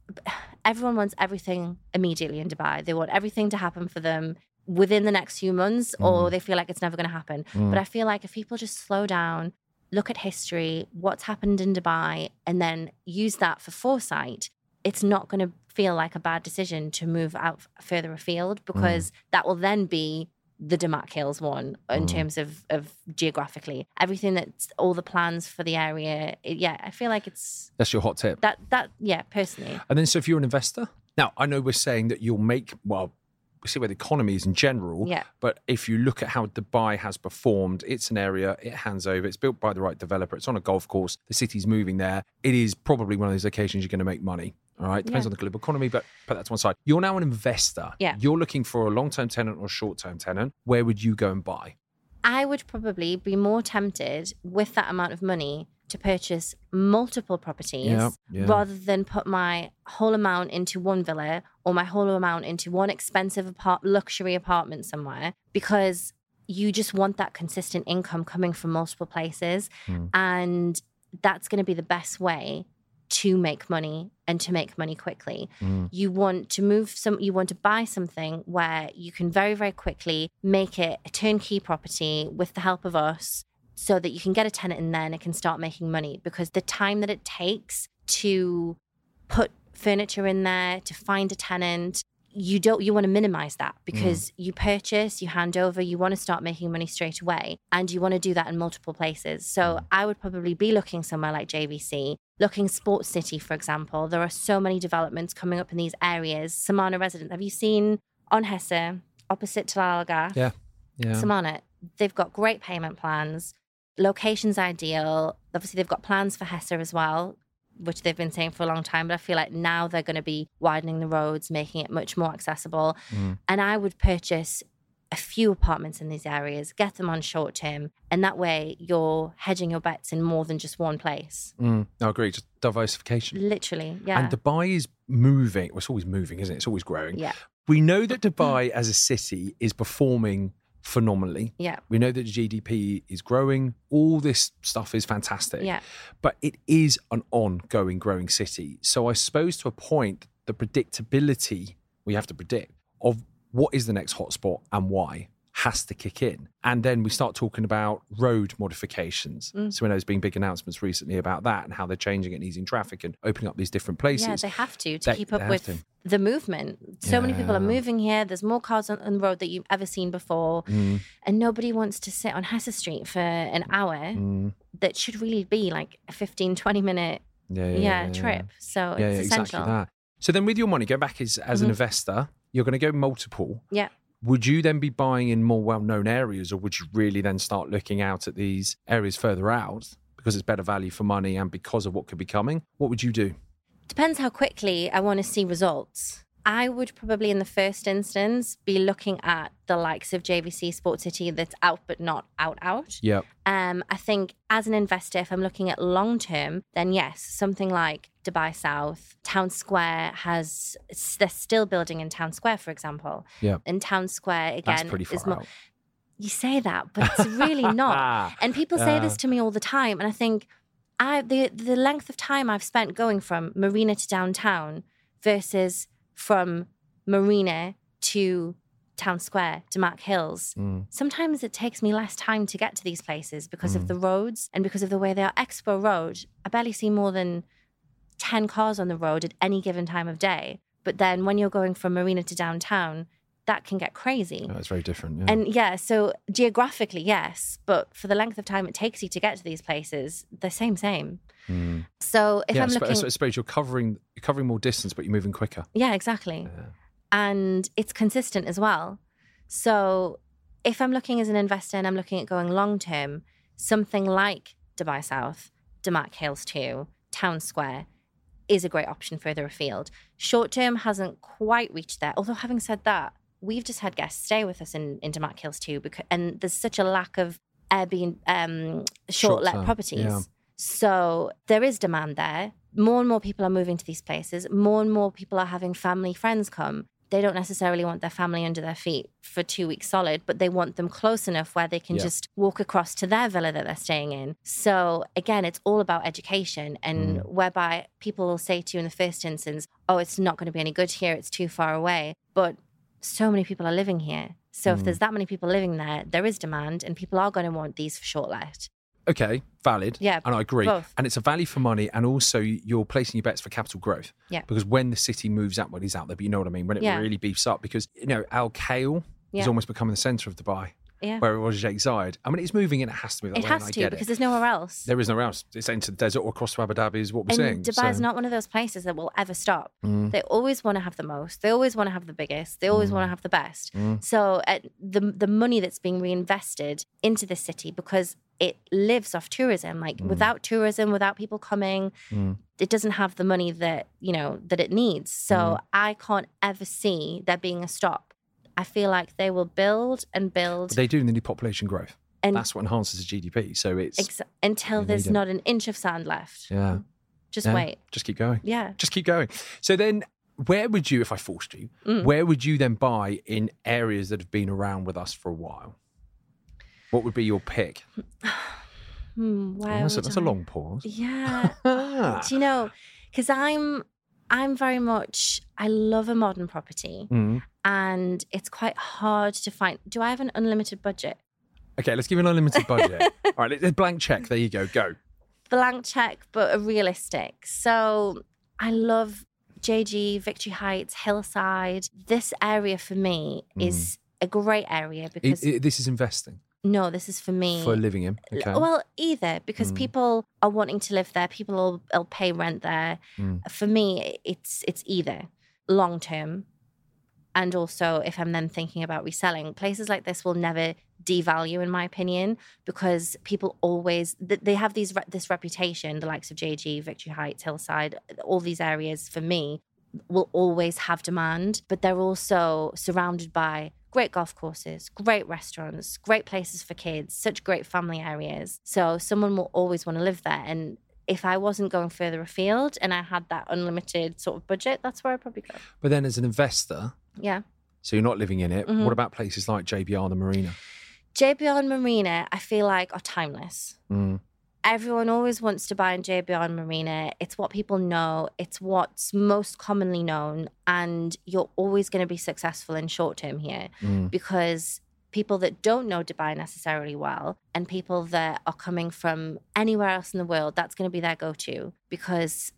everyone wants everything immediately in Dubai. They want everything to happen for them within the next few months, or they feel like it's never going to happen. Mm. But I feel like if people just slow down, look at history, what's happened in Dubai, and then use that for foresight, it's not going to feel like a bad decision to move out further afield because that will then be the Damac Hills one in Mm. terms of, of geographically. Everything that's all the plans for the area. It, yeah, I feel like it's That's your hot tip. that, that, yeah, personally. And then, so if you're an investor, now I know we're saying that you'll make, well, We see where the economy is in general. Yeah. But if you look at how Dubai has performed, it's an area it hands over. It's built by the right developer. It's on a golf course. The city's moving there. It is probably one of those occasions you're going to make money. All right. Depends Yeah. on the global economy, but put that to one side. You're now an investor. Yeah. You're looking for a long term tenant or a short term tenant. Where would you go and buy? I would probably be more tempted with that amount of money to purchase multiple properties Yeah, yeah. rather than put my whole amount into one villa or my whole amount into one expensive apart- luxury apartment somewhere because you just want that consistent income coming from multiple places Hmm. and that's going to be the best way to make money and to make money quickly. Mm. you want to move some you want to buy something where you can very very quickly make it a turnkey property with the help of us so that you can get a tenant in there and it can start making money because the time that it takes to put furniture in there to find a tenant you don't you want to minimize that because you purchase you hand over you want to start making money straight away and you want to do that in multiple places. So i would probably be looking somewhere like jvc looking sports city for example there are so many developments coming up in these areas samana residence have you seen on hessa opposite Tilal Ghaf? Yeah. Yeah. Samana, they've got great payment plans. Location's ideal. Obviously, they've got plans for Hessa as well, which they've been saying for a long time. But I feel like now they're going to be widening the roads, making it much more accessible. Mm. And I would purchase a few apartments in these areas, get them on short term, and that way you're hedging your bets in more than just one place. Mm. I agree. Just diversification. Literally, yeah. And Dubai is moving. Well, it's always moving, isn't it? It's always growing. yeah, We know that [laughs] Dubai as a city is performing phenomenally. yeah, We know that GDP is growing. All this stuff is fantastic. yeah. But it is an ongoing growing city. So I suppose to a point, the predictability we have to predict of what is the next hotspot and why has to kick in. And then we start talking about road modifications. Mm. So we know there's been big announcements recently about that and how they're changing it and easing traffic and opening up these different places. Yeah, they have to to They- keep up with to. the movement. So many people are moving here. There's more cars on, on the road that you've ever seen before. Mm, And nobody wants to sit on Hessa Street for an hour mm. that should really be like a 15, 20 minute Yeah, yeah, yeah, yeah, yeah. trip. So it's yeah, essential. exactly that. So then, with your money, go back as, as an Mhm. investor, you're going to go multiple. Yeah. Would you then be buying in more well-known areas, or would you really then start looking out at these areas further out because it's better value for money and because of what could be coming? What would you do? Depends how quickly I want to see results. I would probably, in the first instance, be looking at the likes of JVC Sports City that's out but not out out. Yeah, Um, I think as an investor, if I'm looking at long term, then yes, something like Dubai South, Town Square has, they're still building in Town Square, for example. Yeah. In Town Square, again, that's pretty is far more, out. you say that, but it's really [laughs] not. And people say this to me all the time, and I think I the the length of time I've spent going from Marina to downtown versus from Marina to Town Square to Mark Hills. Mm, Sometimes it takes me less time to get to these places because Mm. of the roads and because of the way they are. Expo Road, I barely see more than 10 cars on the road at any given time of day. But then when you're going from Marina to downtown, that can get crazy. no, it's very different. Yeah. And yeah, so geographically, yes, but for the length of time it takes you to get to these places, the same, same. Mm. So if yeah, I I'm sp- looking, I suppose you're covering you're covering more distance, but you're moving quicker. yeah, exactly, Yeah. and it's consistent as well. So if I'm looking as an investor and I'm looking at going long term, something like Dubai South, Damac Hills 2, Town Square is a great option further afield. Short term hasn't quite reached there. Although having said that, we've just had guests stay with us in, in Damac Hills 2, because and there's such a lack of Airbnb um, short let properties. yeah. So there is demand there. More and more people are moving to these places. More and more people are having family friends come. They don't necessarily want their family under their feet for two weeks solid, but they want them close enough where they can Yeah. just walk across to their villa that they're staying in. So again, it's all about education and Mm. whereby people will say to you in the first instance, oh, it's not going to be any good here. It's too far away. But so many people are living here. So if Mm. there's that many people living there, there is demand and people are going to want these for short let. Okay, valid. Yeah, and I agree. both. And it's a value for money, and also you're placing your bets for capital growth. Yeah. Because when the city moves outward, he's out there. But you know what I mean. When it Yeah. really beefs up, because you know Al Khail Yeah. is almost becoming the centre of Dubai. Yeah. where it was Sheikh Zayed. I mean, it's moving and it has to move that It way. has to because it. there's nowhere else. There is nowhere else. It's into the desert or across to Abu Dhabi is what we're and seeing. Dubai is so- not one of those places that will ever stop. Mm. They always want to have the most. They always want to have the biggest. They always want to have the best. Mm. So uh, the the money that's being reinvested into the city because it lives off tourism. Like without tourism, without people coming, Mm. it doesn't have the money that you know that it needs. So Mm. I can't ever see there being a stop. I feel like they will build and build they do in the new population growth. and That's what enhances the GDP. So it's ex- until there's it. not an inch of sand left. yeah, Just yeah. wait. Just keep going. Yeah. Just keep going. So then, where would you, if I forced you, Mm. where would you then buy in areas that have been around with us for a while? What would be your pick? [sighs] Hmm, Oh, that's, a, that's a long pause. Yeah. Ah. [laughs] Do you know? Because I'm, I'm very much. I love a modern property, Mm. And it's quite hard to find. Do I have an unlimited budget? Okay, let's give you an unlimited budget. [laughs] All right, a blank check. There you go. Go. Blank check, but a realistic. So I love JG, Victory Heights, Hillside. This area for me is a great area It- because it- this is investing no, this is for me. for living in. Okay. Well, either because Mm. people are wanting to live there, people will, will pay rent there. Mm. For me, it's it's either long term, and also if I'm then thinking about reselling, places like this will never devalue, in my opinion, because people always they have these this reputation. The likes of JG, Victory Heights, Hillside, all these areas for me will always have demand, but they're also surrounded by great golf courses, great restaurants, great places for kids, such great family areas. So someone will always want to live there. And if I wasn't going further afield and I had that unlimited sort of budget, that's where I'd probably go. but then, as an investor, Yeah. so you're not living in it. Mhm. What about places like JBR, the Marina? JBR and Marina, I feel like are timeless. Mm. Everyone always wants to buy in JBR and Marina. It's what people know. It's what's most commonly known. And you're always going to be successful in short term here. Mm. because people that don't know Dubai necessarily well and people that are coming from anywhere else in the world, that's going to be their go to because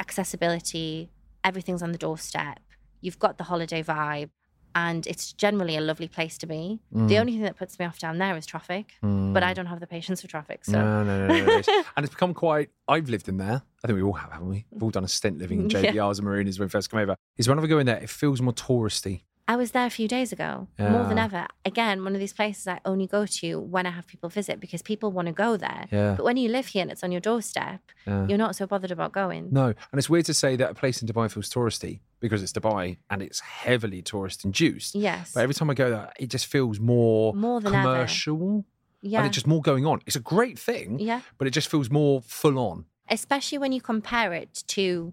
accessibility, everything's on the doorstep. You've got the holiday vibe, and it's generally a lovely place to be. The Mm. only thing that puts me off down there is traffic, Mm. but I don't have the patience for traffic. So, No, no, no, no. no. [laughs] And it's become quite. I've lived in there. I think we all have, haven't we? We've all done a stint living in [laughs] Yeah. JBRs and Marinas when we first come over. Is whenever I go in there, it feels more touristy. I was there a few days ago, more than ever. Again, one of these places I only go to when I have people visit because people want to go there. Yeah. But when you live here and it's on your doorstep, yeah. you're not so bothered about going. No, and it's weird to say that a place in Dubai feels touristy because it's Dubai and it's heavily tourist induced. Yes. But every time I go there, it just feels more, More than ever. commercial. yeah. And it's just more going on. It's a great thing, yeah. but it just feels more full on. Especially when you compare it to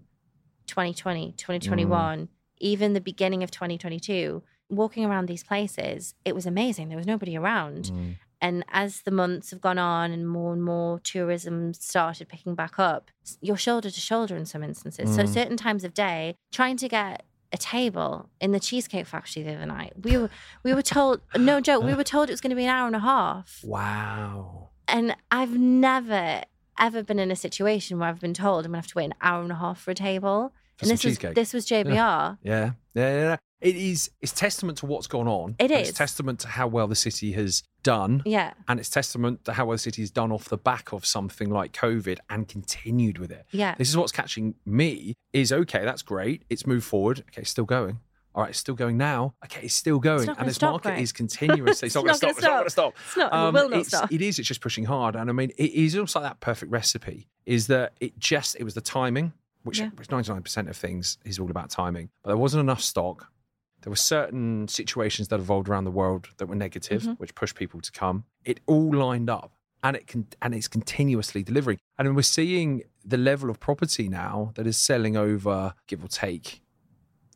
2020, Mm. 2021, even the beginning of 2022. Walking around these places, it was amazing. There was nobody around. Mm. And as the months have gone on and more and more tourism started picking back up, you're shoulder to shoulder in some instances. So, Mm. certain times of day, trying to get a table in the Cheesecake Factory the other night, we were, we were told, no joke, we were told it was going to be an hour and a half. Wow. And I've never, ever been in a situation where I've been told I'm going to have to wait an hour and a half for a table. For and some this was, this was JBR. Yeah, yeah, yeah. It is. It's testament to what's gone on. It is. It's testament to how well the city has done, Yeah. and it's testament to how well the city has done off the back of something like COVID and continued with it. Yeah. This is what's catching me. Is okay. That's great. It's moved forward. Okay, it's still going. All right, it's still going now. Okay, it's still going, not and this stop, market Greg. is [laughs] continuously. It's not going to stop. It's not going to stop. It's not, Um, it will not stop. It is. It's just pushing hard, and I mean, it is almost like that perfect recipe. Is that it? Just it was the timing, which Yeah. ninety nine percent of things is all about timing. But there wasn't enough stock. There were certain situations that evolved around the world that were negative, Mhm. which pushed people to come. It all lined up, and it can and it's continuously delivering. And we're seeing the level of property now that is selling over, give or take,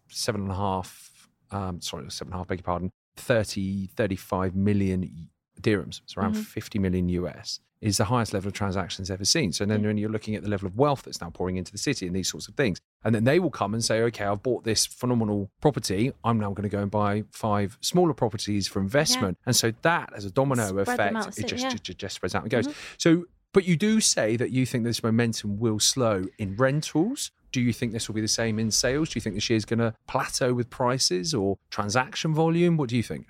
seven and a half. Um, sorry, seven and a half. Beg your pardon. 30, 35 million dirhams. It's around Mhm. 50 million US. Is the highest level of transactions ever seen. So then when you're looking at the level of wealth that's now pouring into the city and these sorts of things. And then they will come and say, okay, I've bought this phenomenal property. I'm now going to go and buy five smaller properties for investment. And so that as a domino Spread effect, it just, yeah. just, just spreads out and goes. So, but you do say that you think this momentum will slow in rentals. Do you think this will be the same in sales? Do you think this year's going to plateau with prices or transaction volume? What do you think?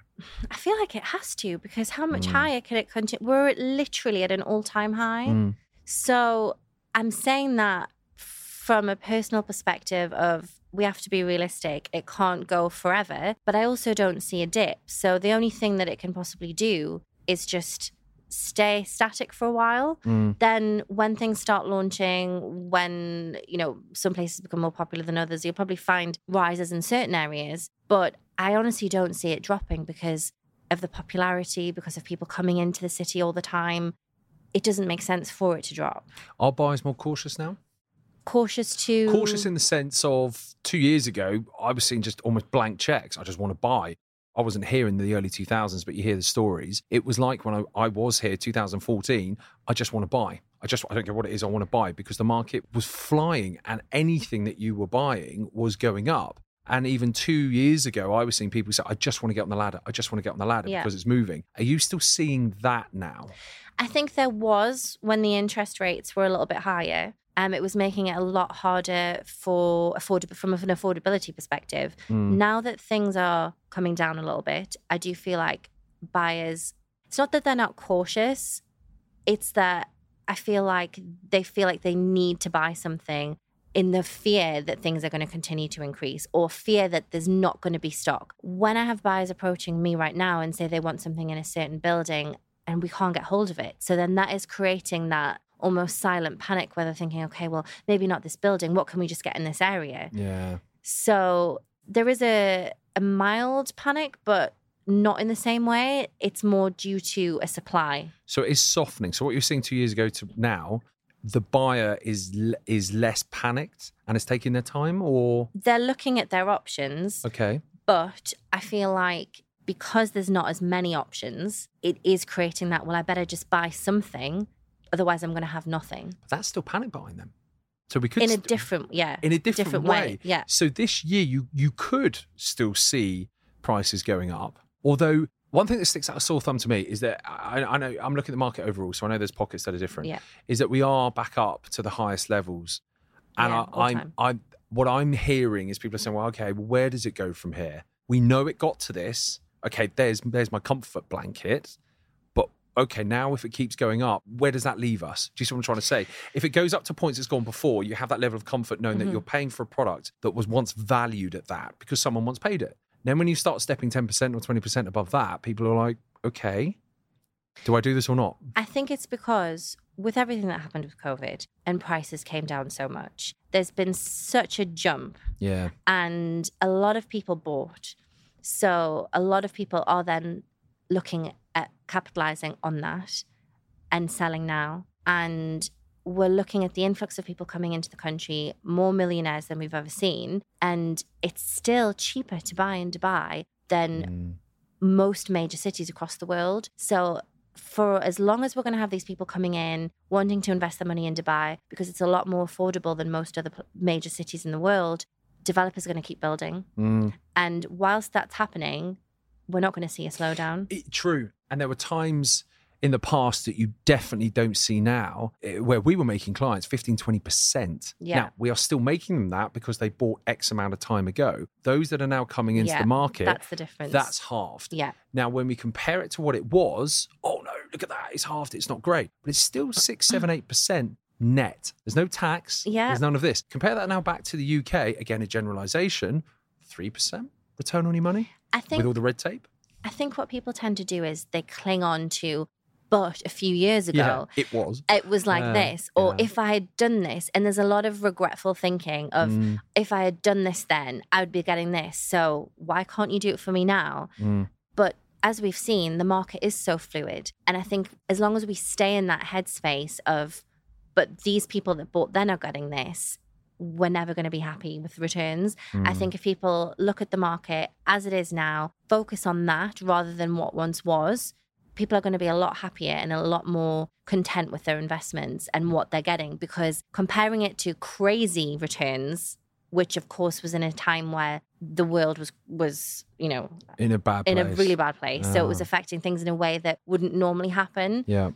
I feel like it has to because how much Mm. higher can it continue? We're literally at an all time high. Mm. So I'm saying that from a personal perspective of we have to be realistic. It can't go forever, but I also don't see a dip. So the only thing that it can possibly do is just stay static for a while. Mm. Then when things start launching, when, you know, some places become more popular than others, you'll probably find rises in certain areas. But I honestly don't see it dropping because of the popularity, because of people coming into the city all the time. It doesn't make sense for it to drop. Are buyers more cautious now? Cautious to Cautious in the sense of two years ago, I was seeing just almost blank checks. I just want to buy. I wasn't here in the early 2000s, but you hear the stories. It was like when I, I was here, 2014, I just want to buy. I just, I don't care what it is, I want to buy because the market was flying and anything that you were buying was going up. And even two years ago, I was seeing people say, I just want to get on the ladder. I just want to get on the ladder Yeah. because it's moving. Are you still seeing that now? I think there was when the interest rates were a little bit higher. Um, it was making it a lot harder for affordable from an affordability perspective. Mm. Now that things are coming down a little bit, I do feel like buyers. It's not that they're not cautious; it's that I feel like they feel like they need to buy something in the fear that things are going to continue to increase or fear that there's not going to be stock. When I have buyers approaching me right now and say they want something in a certain building and we can't get hold of it, so then that is creating that almost silent panic where they're thinking, okay, well, maybe not this building. What can we just get in this area? Yeah. So there is a, a mild panic, but not in the same way. It's more due to a supply. So it is softening. So what you're seeing two years ago to now, the buyer is is less panicked and is taking their time, or They're looking at their options, okay, but I feel like because there's not as many options, it is creating that, well, I better just buy something. Otherwise, I'm going to have nothing that's still panic buying them. So we could in a st- different, yeah, in a different, different way. way, yeah. So this year you you could still see prices going up. Although one thing that sticks out a sore thumb to me is that I, I know I'm looking at the market overall, so I know there's pockets that are different. Yeah. Is that we are back up to the highest levels, and Yeah, I, I'm. I'm what I'm hearing is people are saying, well, okay, well, where does it go from here? We know it got to this. Okay, there's there's my comfort blanket. But okay, now if it keeps going up, where does that leave us? Do you see what I'm trying to say? If it goes up to points it's gone before, you have that level of comfort knowing that Mhm. you're paying for a product that was once valued at that because someone once paid it. Then when you start stepping 10% or 20% above that, people are like, okay, do I do this or not? I think it's because with everything that happened with COVID and prices came down so much, there's been such a jump Yeah. and a lot of people bought. So a lot of people are then looking at capitalizing on that and selling now. And we're looking at the influx of people coming into the country, more millionaires than we've ever seen. And it's still cheaper to buy in Dubai than Mm. most major cities across the world. So for as long as we're going to have these people coming in wanting to invest their money in Dubai because it's a lot more affordable than most other major cities in the world, developers are going to keep building. Mm. And whilst that's happening, we're not going to see a slowdown. It- true. And there were times in the past that you definitely don't see now eh, where we were making clients 15, 20%. Yeah. Now, we are still making them that because they bought X amount of time ago. Those that are now coming into Yeah, the market, That's the difference. that's halved. yeah. Now, when we compare it to what it was, oh no, look at that, it's halved, it's not great. But it's still six, seven, eight percent net. There's no tax. Yeah. There's none of this. Compare that now back to the UK, again, a generalization, three percent return on your money I think, with all the red tape. I think what people tend to do is they cling on to but a few years ago Yeah, it was. it was like Yeah, this or yeah. if I had done this and there's a lot of regretful thinking of Mm, if I had done this then, I would be getting this. So why can't you do it for me now? mm. But as we've seen, the market is so fluid. And I think as long as we stay in that headspace of, but these people that bought then are getting this, we're never going to be happy with returns. I Mm. think if people look at the market as it is now, focus on that rather than what once was, people are going to be a lot happier and a lot more content with their investments and what they're getting because comparing it to crazy returns which of course was in a time where the world was was you know in a bad in a really bad place so it was Oh. affecting things in a way that wouldn't normally happen Yeah.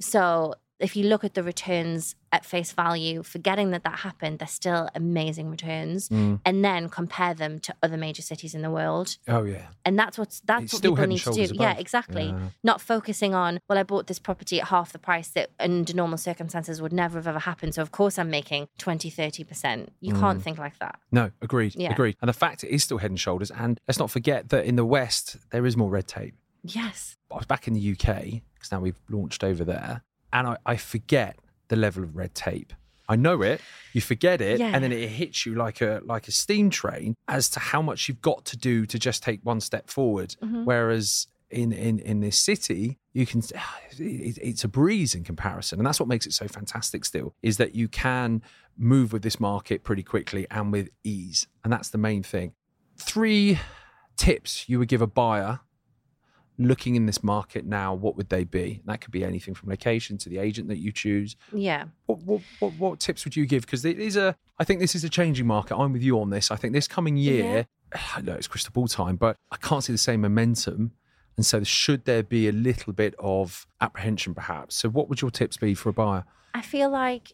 so if you look at the returns at face value, forgetting that that happened, they're still amazing returns. Mm. And then compare them to other major cities in the world. Oh yeah. And that's what's that's It's what people need to do. shoulders Yeah, exactly. Yeah. Not focusing on, well, I bought this property at half the price that under normal circumstances would never have ever happened. So of course I'm making 20, 30%. You Mm. can't think like that. No, agreed. Yeah. Agreed. And the fact it is still head and shoulders. And let's not forget that in the West there is more red tape. Yes. I was back in the UK because now we've launched over there, and I, I forget the level of red tape. I know it, you forget it, Yeah. and then it hits you like a like a steam train as to how much you've got to do to just take one step forward. Mhm. Whereas in in in this city, you can [sighs] it, it's a breeze in comparison, and that's what makes it so fantastic. Still, is that you can move with this market pretty quickly and with ease, and that's the main thing. Three tips you would give a buyer looking in this market now, what would they be? That could be anything from location to the agent that you choose. Yeah. What what what, what tips would you give? Because it is a, I think this is a changing market. I'm with you on this. I think this coming year, I know it's crystal ball time, but I can't see the same momentum. And so, should there be a little bit of apprehension, perhaps? So, what would your tips be for a buyer? I feel like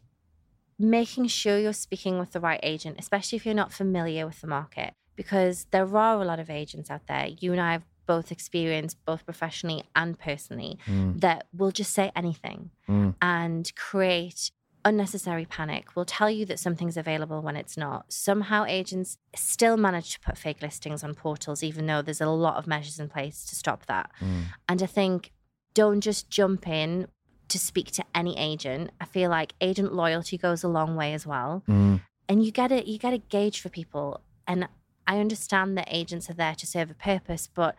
making sure you're speaking with the right agent, especially if you're not familiar with the market, because there are a lot of agents out there. You and I have both experienced, both professionally and personally, that will just say anything Mm. and create unnecessary panic. Will tell you that something's available when it's not. Somehow agents still manage to put fake listings on portals, even though there's a lot of measures in place to stop that. And I think don't just jump in to speak to any agent. I feel like agent loyalty goes a long way as well. Mm. And you get it, you get a gauge for people. And I understand that agents are there to serve a purpose, but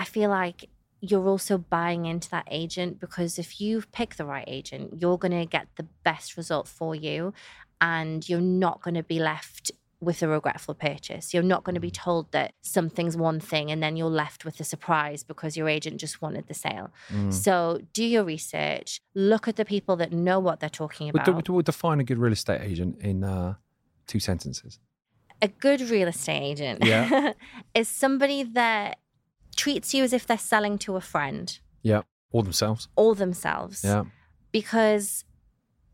I feel like you're also buying into that agent because if you pick the right agent, you're going to get the best result for you and you're not going to be left with a regretful purchase. You're not going to be told that something's one thing and then you're left with a surprise because your agent just wanted the sale. Mm. So do your research, look at the people that know what they're talking about. would define a good real estate agent in uh, two sentences. a good real estate agent Yeah. [laughs] is somebody that treats you as if they're selling to a friend Yeah, or themselves. or themselves. Yeah, Because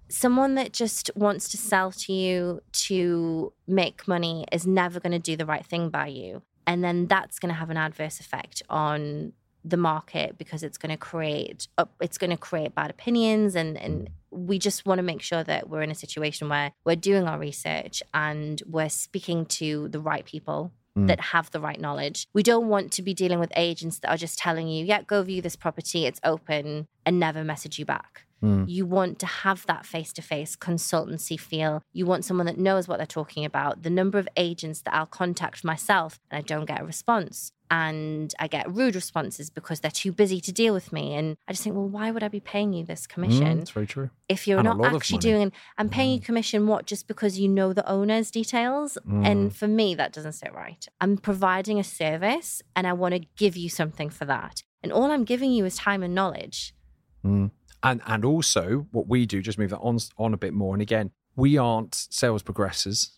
someone that just wants to sell to you to make money is never going to do the right thing by you. And then that's going to have an adverse effect on the market because it's going to create up it's going to create bad opinions and and mm. we just want to make sure that we're in a situation where we're doing our research and we're speaking to the right people Mm. that have the right knowledge. We don't want to be dealing with agents that are just telling you, yeah, go view this property, it's open, and never message you back. Mm. You want to have that face to face consultancy feel. You want someone that knows what they're talking about. The number of agents that I'll contact myself and I don't get a response. And I get rude responses because they're too busy to deal with me. And I just think, well, why would I be paying you this Mm, commission it's very true. if you're And not actually doing? I'm paying you commission what just because you know the owner's details. Mm. And for me, that doesn't sit right. I'm providing a service and I want to give you something for that. And all I'm giving you is time and knowledge. And and also what we do, just move that on on a bit more. And again, we aren't sales progressors.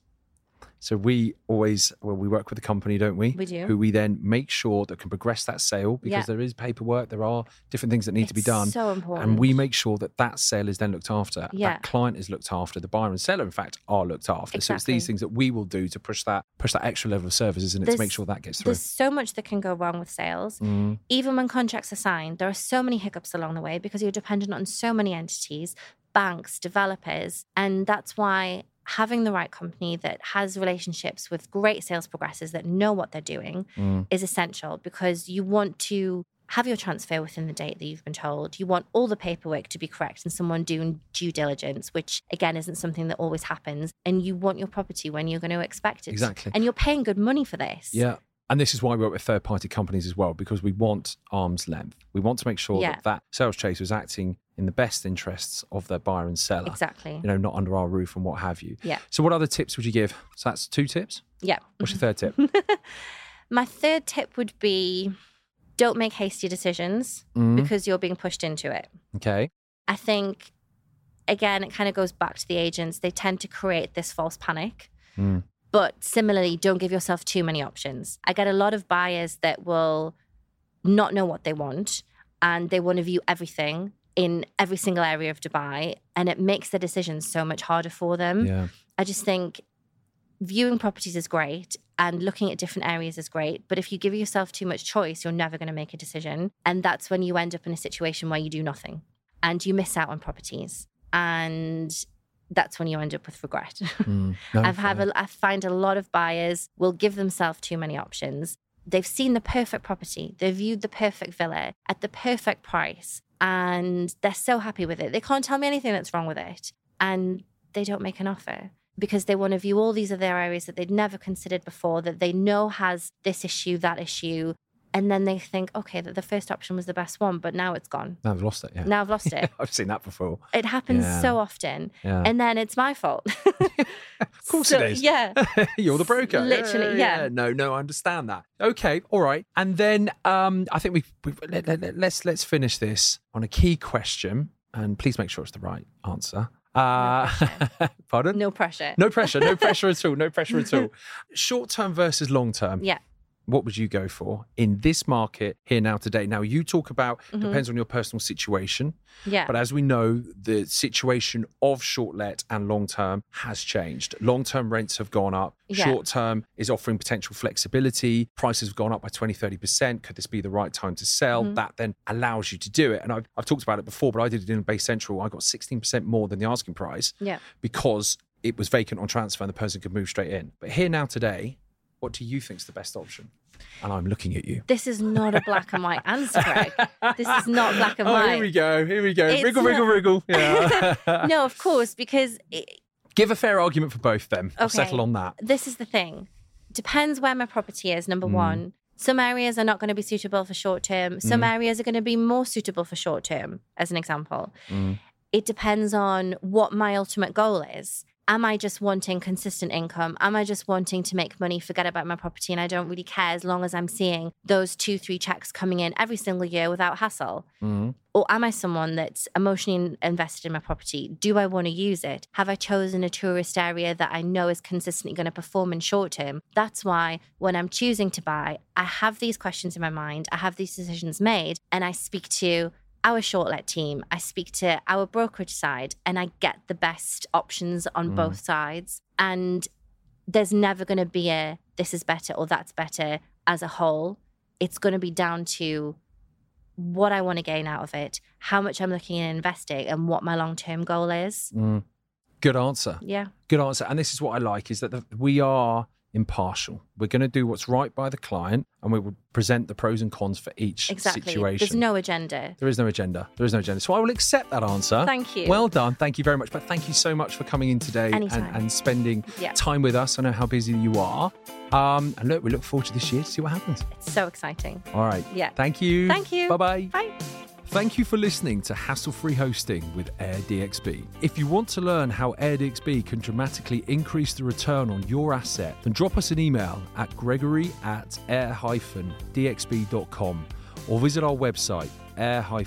So we always well, we work with a company, don't we? We do. Who we then make sure that can progress that sale because Yeah. there is paperwork, there are different things that need to be done. So important. And we make sure that that sale is then looked after. Yeah. That client is looked after. The buyer and seller, in fact, are looked after. So it's these things that we will do to push that push that extra level of service, isn't it, to make sure that gets through. There's so much that can go wrong with sales. Mm, Even when contracts are signed, there are so many hiccups along the way because you're dependent on so many entities, banks, developers. And that's why having the right company that has relationships with great sales progressors that know what they're doing mm, is essential because you want to have your transfer within the date that you've been told. You want all the paperwork to be correct and someone doing due diligence, which again isn't something that always happens. And you want your property when you're going to expect it. Exactly. And you're paying good money for this. Yeah. And this is why we work with third party companies as well, because we want arm's length. We want to make sure Yeah. that that sales chaser is acting in the best interests of their buyer and seller. Exactly. You know, not under our roof and what have you. Yeah. So, what other tips would you give? So, that's two tips. Yeah. What's your third tip? [laughs] My third tip would be don't make hasty decisions Mm, because you're being pushed into it. okay. I think, again, it kind of goes back to the agents. They tend to create this false panic. Mm. But similarly, don't give yourself too many options. I get a lot of buyers that will not know what they want and they want to view everything in every single area of Dubai and it makes the decisions so much harder for them. Yeah. I just think viewing properties is great and looking at different areas is great. But if you give yourself too much choice, you're never going to make a decision. And that's when you end up in a situation where you do nothing and you miss out on properties. And that's when you end up with regret. [laughs] [laughs] Mm. No, I've had a, I find a lot of buyers will give themselves too many options. They've seen the perfect property, they've viewed the perfect villa at the perfect price, and they're so happy with it. They can't tell me anything that's wrong with it, and they don't make an offer because they want to view all these other areas that they'd never considered before that they know has this issue, that issue, and then they think, okay, that the first option was the best one, but now it's gone. No, I've lost it. Yeah. Now I've lost [laughs] it. I've seen that before. It happens Yeah. so often, and then it's my fault. [laughs] of course So, it is. Yeah. [laughs] You're the broker. Literally, yeah. No, no, I understand that. Okay, all right. And then um, I think we we let, let, let- let's let's finish this on a key question, and please make sure it's the right answer. Uh, pardon? No pressure. No pressure. No pressure at all. No pressure at all. Short term versus long term. Yeah. What would you go for in this market here now today? Now you talk about Mhm. depends on your personal situation. Yeah. But as we know, the situation of short let and long term has changed. Long term rents have gone up. Yeah. Short term is offering potential flexibility. Prices have gone up by 20, 30%. Could this be the right time to sell? Mhm. That then allows you to do it. And I've, I've talked about it before, but I did it in Bay Central. I got 16% more than the asking price yeah. because it was vacant on transfer and the person could move straight in. But here now today, what do you think is the best option? And I'm looking at you. This is not a black and white answer, Greg. This is not black and [laughs] oh, white. here we go. Here we go. It's wriggle, wriggle, not- wriggle. Yeah. [laughs] no, of course, because it, Give a fair argument for both them. I'll settle on that. this is the thing. Depends where my property is, number Mm. one. Some areas are not going to be suitable for short term. Some Mm. areas are going to be more suitable for short term, as an example. Mm. It depends on what my ultimate goal is. Am I just wanting consistent income? Am I just wanting to make money, forget about my property, and I don't really care as long as I'm seeing those two, three checks coming in every single year without hassle? Mm. Or am I someone that's emotionally invested in my property? Do I want to use it? Have I chosen a tourist area that I know is consistently going to perform in short term? That's why when I'm choosing to buy, I have these questions in my mind, I have these decisions made, and I speak to our short let team, I speak to our brokerage side, and I get the best options on Mm. both sides. And there's never going to be a this is better or that's better as a whole. It's going to be down to what I want to gain out of it, how much I'm looking at investing, and what my long term goal is. Mm. Good answer. Yeah. Good answer. And this is what I like is that the, we are impartial. We're going to do what's right by the client and we will present the pros and cons for each Exactly. situation. There's no agenda. there is no agenda. There is no agenda. So I will accept that answer. Thank you. Well done. Thank you very much. But thank you so much for coming in today and, and spending Yeah. time with us. I know how busy you are. Um, and look, we look forward to this year to see what happens. It's so exciting. All right. Yeah. Thank you. Thank you. Bye-bye. Bye. Thank you for listening to Hassle Free Hosting with AirDXB. If you want to learn how AirDXB can dramatically increase the return on your asset, then drop us an email at gregory at air-dxb.com or visit our website air-dxb.com.